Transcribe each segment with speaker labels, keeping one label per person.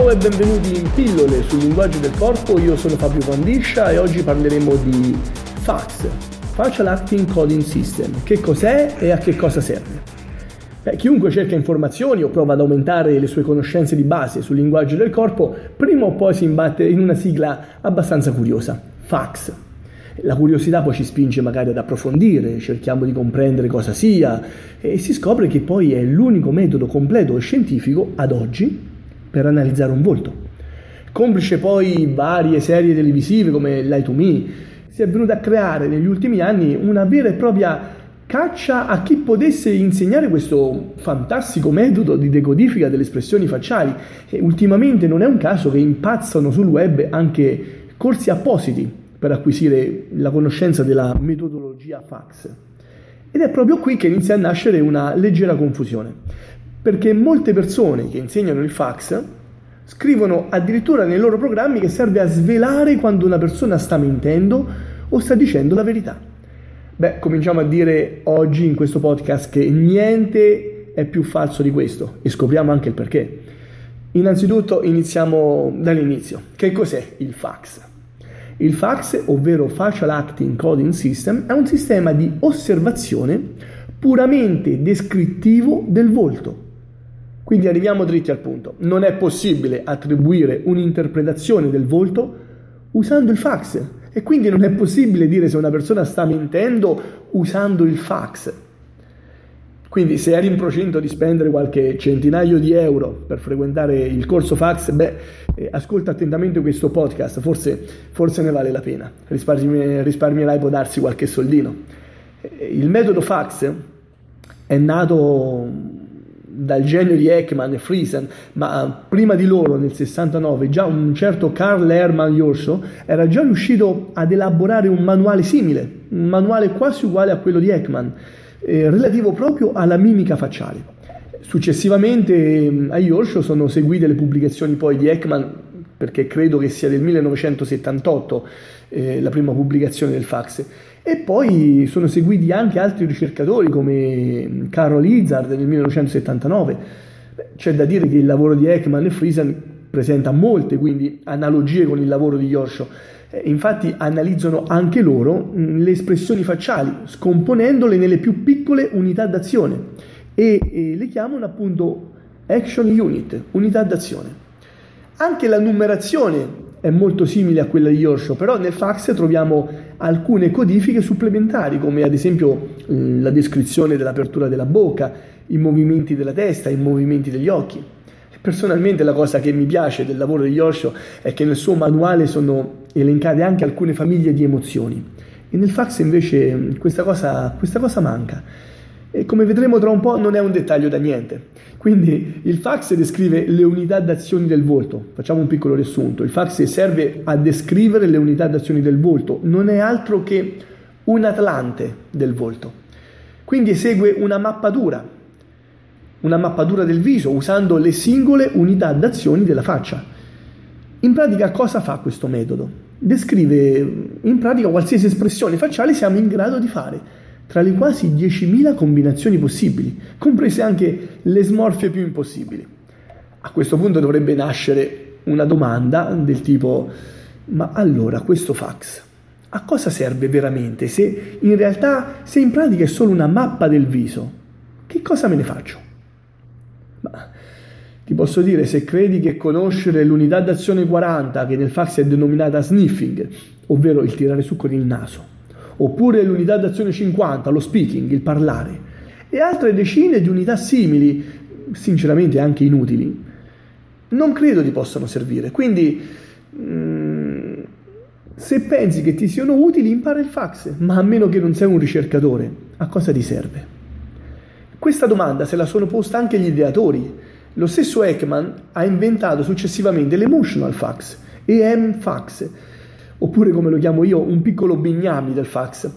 Speaker 1: Ciao e benvenuti in Pillole sul linguaggio del corpo, io sono Fabio Pandiscia e oggi parleremo di FACS, Facial Acting Coding System. Che cos'è e a che cosa serve? Beh, chiunque cerca informazioni o prova ad aumentare le sue conoscenze di base sul linguaggio del corpo, prima o poi si imbatte in una sigla abbastanza curiosa, FACS. La curiosità poi ci spinge magari ad approfondire, cerchiamo di comprendere cosa sia e si scopre che poi è l'unico metodo completo e scientifico ad oggi per analizzare un volto. Complice poi varie serie televisive come Light to Me, si è venuta a creare negli ultimi anni una vera e propria caccia a chi potesse insegnare questo fantastico metodo di decodifica delle espressioni facciali e ultimamente non è un caso che impazzano sul web anche corsi appositi per acquisire la conoscenza della metodologia fax. Ed è proprio qui che inizia a nascere una leggera confusione perché molte persone che insegnano il fax scrivono addirittura nei loro programmi che serve a svelare quando una persona sta mentendo o sta dicendo la verità. Beh, cominciamo a dire oggi in questo podcast che niente è più falso di questo e scopriamo anche il perché. Innanzitutto iniziamo dall'inizio. Che cos'è il fax? Il fax, ovvero Facial Acting Coding System, è un sistema di osservazione puramente descrittivo del volto quindi arriviamo dritti al punto. Non è possibile attribuire un'interpretazione del volto usando il fax e quindi non è possibile dire se una persona sta mentendo usando il fax. Quindi se eri in procinto di spendere qualche centinaio di euro per frequentare il corso fax, beh, eh, ascolta attentamente questo podcast, forse, forse ne vale la pena, Risparmi, risparmierai può darsi qualche soldino. Eh, il metodo fax è nato dal genio di Ekman e Friesen, ma prima di loro nel 69 già un certo Karl Hermann Jorsho era già riuscito ad elaborare un manuale simile, un manuale quasi uguale a quello di Ekman, eh, relativo proprio alla mimica facciale. Successivamente a Jorsho sono seguite le pubblicazioni poi di Ekman, perché credo che sia del 1978 eh, la prima pubblicazione del fax. E poi sono seguiti anche altri ricercatori come Carol Izard nel 1979. C'è da dire che il lavoro di Ekman e Friesen presenta molte quindi analogie con il lavoro di Yorsho. Eh, infatti analizzano anche loro le espressioni facciali, scomponendole nelle più piccole unità d'azione e le chiamano appunto action unit, unità d'azione. Anche la numerazione è molto simile a quella di Yorsho, però nel fax troviamo alcune codifiche supplementari, come ad esempio la descrizione dell'apertura della bocca, i movimenti della testa, i movimenti degli occhi. Personalmente la cosa che mi piace del lavoro di Yorsho è che nel suo manuale sono elencate anche alcune famiglie di emozioni e nel fax invece questa cosa, questa cosa manca. E come vedremo tra un po' non è un dettaglio da niente. Quindi il fax descrive le unità d'azione del volto. Facciamo un piccolo riassunto. Il fax serve a descrivere le unità d'azione del volto, non è altro che un atlante del volto. Quindi esegue una mappatura, una mappatura del viso usando le singole unità d'azione della faccia. In pratica cosa fa questo metodo? Descrive in pratica qualsiasi espressione facciale siamo in grado di fare tra le quasi 10.000 combinazioni possibili, comprese anche le smorfie più impossibili. A questo punto dovrebbe nascere una domanda del tipo, ma allora questo fax a cosa serve veramente se in realtà, se in pratica è solo una mappa del viso? Che cosa me ne faccio? Ma ti posso dire, se credi che conoscere l'unità d'azione 40, che nel fax è denominata sniffing, ovvero il tirare su con il naso, oppure l'unità d'azione 50, lo speaking, il parlare, e altre decine di unità simili, sinceramente anche inutili, non credo ti possano servire. Quindi, mm, se pensi che ti siano utili, impara il fax, ma a meno che non sei un ricercatore, a cosa ti serve? Questa domanda se la sono posta anche gli ideatori. Lo stesso Ekman ha inventato successivamente l'emotional fax, EM-fax, oppure come lo chiamo io, un piccolo bignami del fax,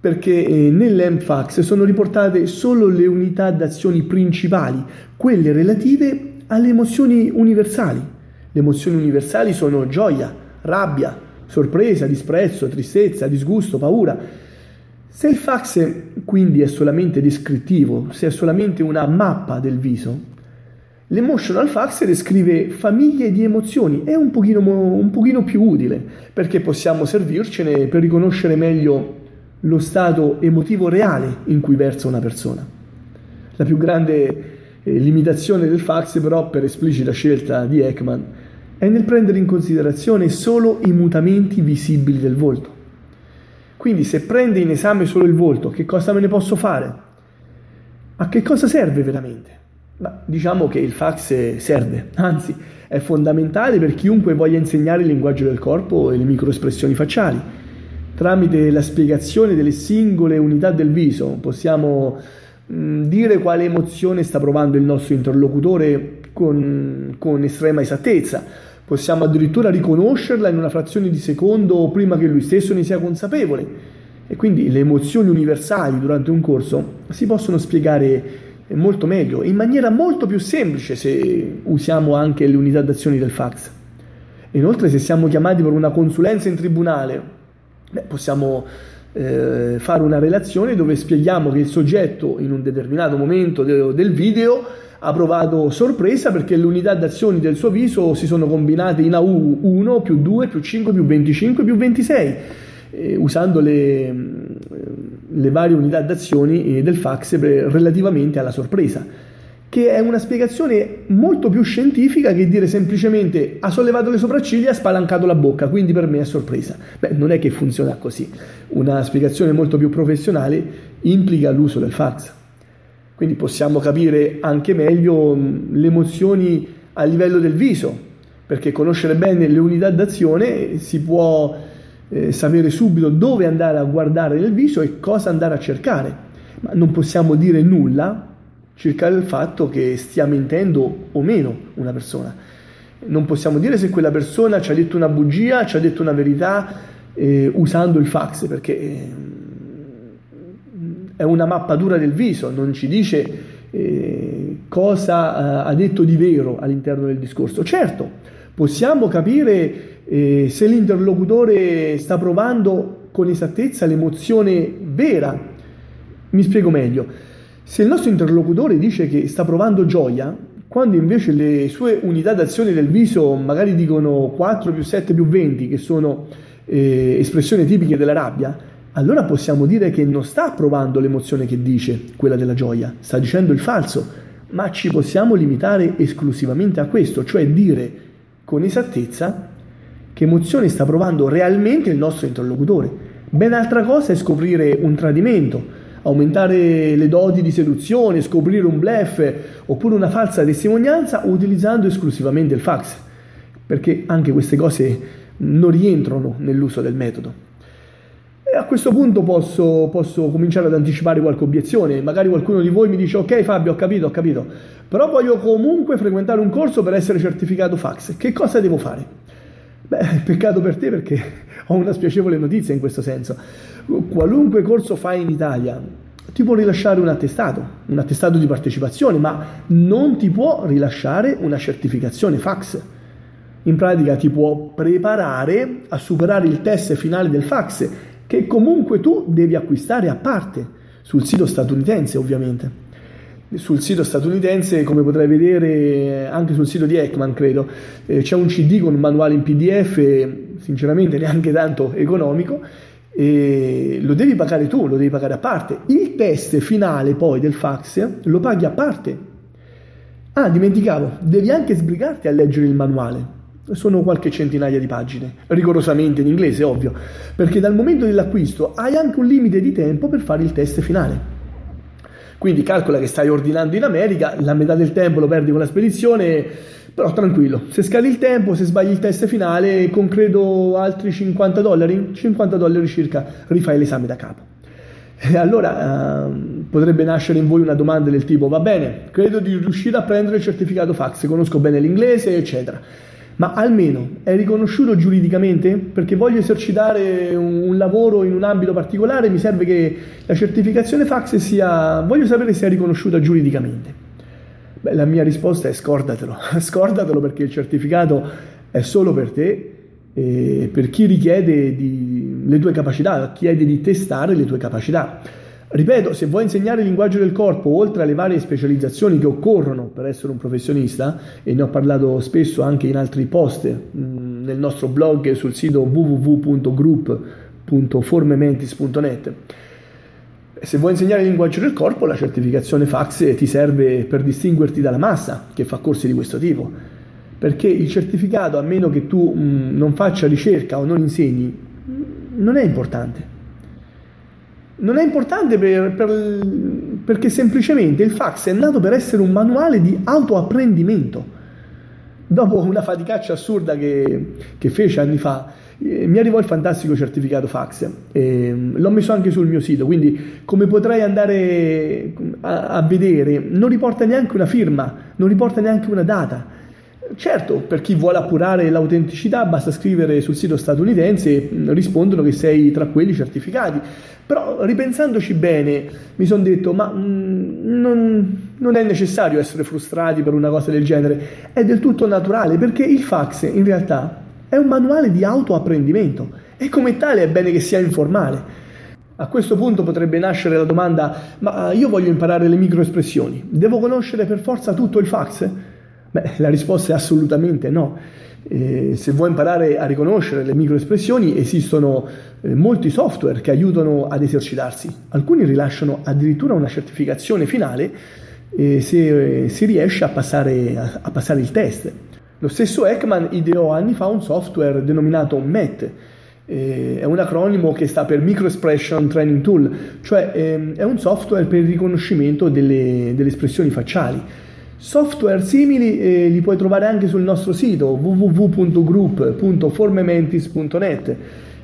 Speaker 1: perché eh, nell'MFAX sono riportate solo le unità d'azioni principali, quelle relative alle emozioni universali. Le emozioni universali sono gioia, rabbia, sorpresa, disprezzo, tristezza, disgusto, paura. Se il fax quindi è solamente descrittivo, se è solamente una mappa del viso, L'emotional fax descrive famiglie di emozioni, è un pochino, un pochino più utile perché possiamo servircene per riconoscere meglio lo stato emotivo reale in cui versa una persona. La più grande eh, limitazione del fax però per esplicita scelta di Ekman è nel prendere in considerazione solo i mutamenti visibili del volto. Quindi se prende in esame solo il volto, che cosa me ne posso fare? A che cosa serve veramente? Ma diciamo che il fax serve, anzi è fondamentale per chiunque voglia insegnare il linguaggio del corpo e le microespressioni facciali. Tramite la spiegazione delle singole unità del viso possiamo mm, dire quale emozione sta provando il nostro interlocutore con, con estrema esattezza. Possiamo addirittura riconoscerla in una frazione di secondo prima che lui stesso ne sia consapevole. E quindi le emozioni universali durante un corso si possono spiegare molto meglio, in maniera molto più semplice se usiamo anche le unità d'azione del fax. Inoltre se siamo chiamati per una consulenza in tribunale, beh, possiamo eh, fare una relazione dove spieghiamo che il soggetto in un determinato momento de- del video ha provato sorpresa perché le unità d'azione del suo viso si sono combinate in AU1 più 2 più 5 più 25 più 26 eh, usando le, le, varie unità d'azione eh, del fax relativamente alla sorpresa, che è una spiegazione molto più scientifica che dire semplicemente ha sollevato le sopracciglia e ha spalancato la bocca, quindi per me è sorpresa. Beh, non è che funziona così. Una spiegazione molto più professionale implica l'uso del fax. Quindi possiamo capire anche meglio le emozioni a livello del viso, perché conoscere bene le unità d'azione si può eh, sapere subito dove andare a guardare nel viso e cosa andare a cercare, ma non possiamo dire nulla circa il fatto che stia mentendo o meno una persona. Non possiamo dire se quella persona ci ha detto una bugia, ci ha detto una verità eh, usando il fax, perché eh, è una mappatura del viso, non ci dice eh, cosa eh, ha detto di vero all'interno del discorso. Certo, possiamo capire eh, se l'interlocutore sta provando con esattezza l'emozione vera. Mi spiego meglio. Se il nostro interlocutore dice che sta provando gioia, quando invece le sue unità d'azione del viso magari dicono 4 più 7 più 20, che sono eh, espressioni tipiche della rabbia, allora possiamo dire che non sta provando l'emozione che dice, quella della gioia, sta dicendo il falso, ma ci possiamo limitare esclusivamente a questo, cioè dire con esattezza che emozione sta provando realmente il nostro interlocutore. Ben altra cosa è scoprire un tradimento, aumentare le doti di seduzione, scoprire un blef oppure una falsa testimonianza utilizzando esclusivamente il fax, perché anche queste cose non rientrano nell'uso del metodo. A questo punto posso, posso, cominciare ad anticipare qualche obiezione. Magari qualcuno di voi mi dice: Ok, Fabio, ho capito, ho capito, però voglio comunque frequentare un corso per essere certificato fax. Che cosa devo fare? Beh, peccato per te perché ho una spiacevole notizia in questo senso. Qualunque corso fai in Italia ti può rilasciare un attestato, un attestato di partecipazione, ma non ti può rilasciare una certificazione fax. In pratica ti può preparare a superare il test finale del fax, che comunque tu devi acquistare a parte, sul sito statunitense ovviamente sul sito statunitense, come potrai vedere anche sul sito di Ekman, credo, eh, c'è un CD con un manuale in PDF, sinceramente neanche tanto economico, e lo devi pagare tu, lo devi pagare a parte. Il test finale poi del fax lo paghi a parte. Ah, dimenticavo, devi anche sbrigarti a leggere il manuale. Sono qualche centinaia di pagine, rigorosamente in inglese, ovvio, perché dal momento dell'acquisto hai anche un limite di tempo per fare il test finale. Quindi calcola che stai ordinando in America, la metà del tempo lo perdi con la spedizione, però tranquillo, se scali il tempo, se sbagli il test finale, con credo altri 50 dollari, 50 dollari circa, rifai l'esame da capo. E allora eh, potrebbe nascere in voi una domanda del tipo, va bene, credo di riuscire a prendere il certificato fax, conosco bene l'inglese, eccetera ma almeno è riconosciuto giuridicamente perché voglio esercitare un, lavoro in un ambito particolare, mi serve che la certificazione fax sia, voglio sapere se è riconosciuta giuridicamente. Beh, la mia risposta è scordatelo, scordatelo perché il certificato è solo per te e per chi richiede di, le tue capacità, chiede di testare le tue capacità. Ripeto, se vuoi insegnare il linguaggio del corpo, oltre alle varie specializzazioni che occorrono per essere un professionista, e ne ho parlato spesso anche in altri post mh, nel nostro blog sul sito www.group.formementis.net, se vuoi insegnare il linguaggio del corpo, la certificazione FAX ti serve per distinguerti dalla massa che fa corsi di questo tipo. Perché il certificato, a meno che tu mh, non faccia ricerca o non insegni, non è importante non è importante per, per, perché semplicemente il fax è nato per essere un manuale di autoapprendimento. Dopo una faticaccia assurda che, che fece anni fa, eh, mi arrivò il fantastico certificato fax. Eh, l'ho messo anche sul mio sito, quindi come potrai andare a, a vedere, non riporta neanche una firma, non riporta neanche una data Certo, per chi vuole appurare l'autenticità basta scrivere sul sito statunitense e rispondono che sei tra quelli certificati. Però ripensandoci bene mi sono detto ma mh, non, non, è necessario essere frustrati per una cosa del genere, è del tutto naturale perché il fax in realtà è un manuale di autoapprendimento e come tale è bene che sia informale. A questo punto potrebbe nascere la domanda ma io voglio imparare le microespressioni, devo conoscere per forza tutto il fax? Beh, la risposta è assolutamente no. Eh, se vuoi imparare a riconoscere le microespressioni, esistono eh, molti software che aiutano ad esercitarsi. Alcuni rilasciano addirittura una certificazione finale eh, se si riesce a passare, a, a passare, il test. Lo stesso Ekman ideò anni fa un software denominato MET, eh, è un acronimo che sta per Microexpression Training Tool, cioè ehm, è un software per il riconoscimento delle, delle espressioni facciali. Software simili eh, li puoi trovare anche sul nostro sito www.group.formementis.net.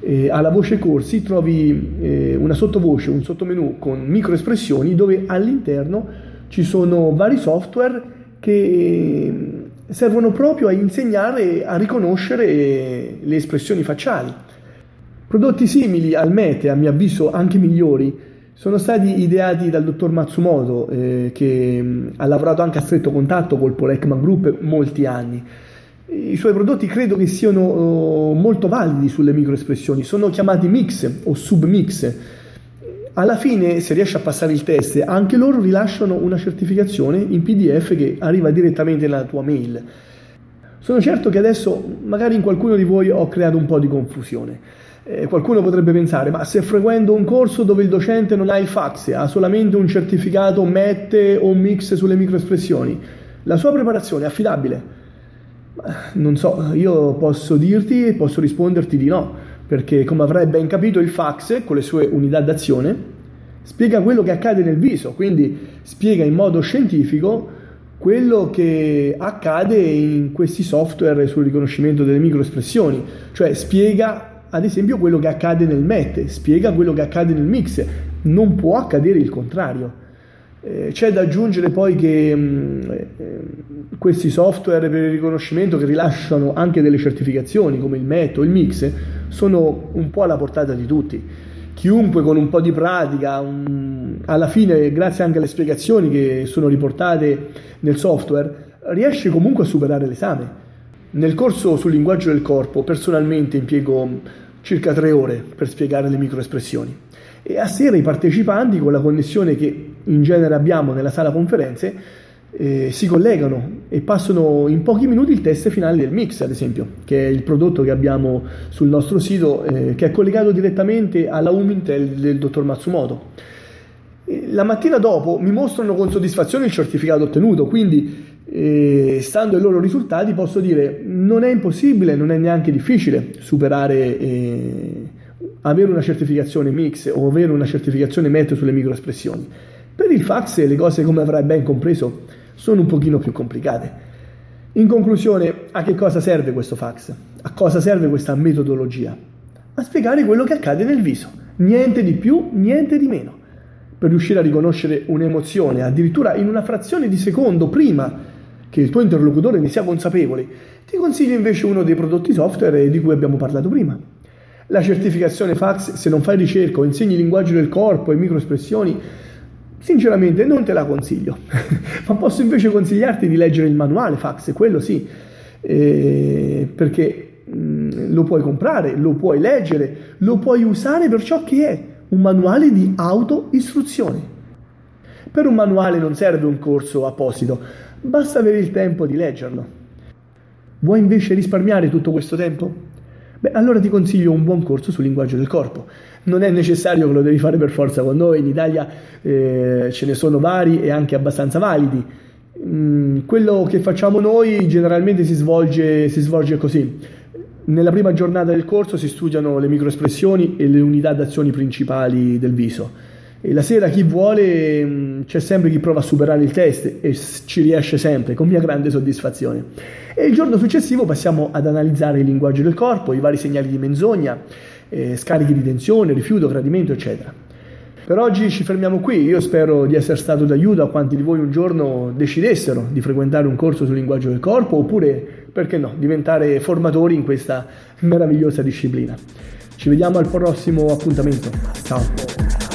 Speaker 1: Eh, alla voce corsi trovi eh, una sottovoce, un sottomenu con microespressioni dove all'interno ci sono vari software che eh, servono proprio a insegnare a riconoscere le espressioni facciali. Prodotti simili al Mete, a mio avviso anche migliori, sono stati ideati dal dottor Matsumoto, eh, che mh, mm, ha lavorato anche a stretto contatto col Polekman Group molti anni. I suoi prodotti credo che siano oh, molto validi sulle microespressioni, sono chiamati mix o submix. Alla fine, se riesci a passare il test, anche loro rilasciano una certificazione in PDF che arriva direttamente nella tua mail. Sono certo che adesso magari in qualcuno di voi ho creato un po' di confusione. Eh, qualcuno potrebbe pensare, ma se frequento un corso dove il docente non ha il fax, ha solamente un certificato MET o mix sulle microespressioni, la sua preparazione è affidabile? Non so, io posso dirti e posso risponderti di no, perché come avrai ben capito il fax con le sue unità d'azione spiega quello che accade nel viso, quindi spiega in modo scientifico quello che accade in questi software sul riconoscimento delle microespressioni, cioè spiega ad esempio quello che accade nel MET, spiega quello che accade nel mix, non può accadere il contrario. Eh, c'è da aggiungere poi che mh, mm, eh, questi software per il riconoscimento che rilasciano anche delle certificazioni come il MET o il Mix sono un po' alla portata di tutti. Chiunque con un po' di pratica, un, alla fine, grazie anche alle spiegazioni che sono riportate nel software, riesce comunque a superare l'esame. Nel corso sul linguaggio del corpo personalmente impiego circa tre ore per spiegare le microespressioni e a sera i partecipanti con la connessione che in genere abbiamo nella sala conferenze eh, si collegano e passano in pochi minuti il test finale del mix, ad esempio, che è il prodotto che abbiamo sul nostro sito, eh, che è collegato direttamente alla Umintel del dottor Matsumoto. La mattina dopo mi mostrano con soddisfazione il certificato ottenuto, quindi e stando ai loro risultati posso dire non è impossibile, non è neanche difficile superare eh, avere una certificazione mix o avere una certificazione MET sulle microespressioni. Per il fax le cose, come avrai ben compreso, sono un pochino più complicate. In conclusione, a che cosa serve questo fax? A cosa serve questa metodologia? A spiegare quello che accade nel viso, niente di più, niente di meno. Per riuscire a riconoscere un'emozione, addirittura in una frazione di secondo prima che il tuo interlocutore ne sia consapevole, ti consiglio invece uno dei prodotti software di cui abbiamo parlato prima. La certificazione fax, se non fai ricerca o insegni linguaggio del corpo e microespressioni, sinceramente non te la consiglio, ma posso invece consigliarti di leggere il manuale fax, quello sì, eh, perché mh, lo puoi comprare, lo puoi leggere, lo puoi usare per ciò che è, un manuale di auto-istruzioni. Per un manuale non serve un corso apposito, basta avere il tempo di leggerlo. Vuoi invece risparmiare tutto questo tempo? Beh, allora ti consiglio un buon corso sul linguaggio del corpo. Non è necessario che lo devi fare per forza con noi, in Italia eh, ce ne sono vari e anche abbastanza validi. Mm, quello che facciamo noi generalmente si svolge, si svolge così. Nella prima giornata del corso si studiano le microespressioni e le unità d'azioni principali del viso. E la sera chi vuole mm, c'è sempre chi prova a superare il test e ci riesce sempre con mia grande soddisfazione. E il giorno successivo passiamo ad analizzare il linguaggio del corpo, i vari segnali di menzogna, eh, scarichi di tensione, rifiuto, gradimento, eccetera. Per oggi ci fermiamo qui, io spero di essere stato d'aiuto a quanti di voi un giorno decidessero di frequentare un corso sul linguaggio del corpo oppure, perché no, diventare formatori in questa meravigliosa disciplina. Ci vediamo al prossimo appuntamento. Ciao!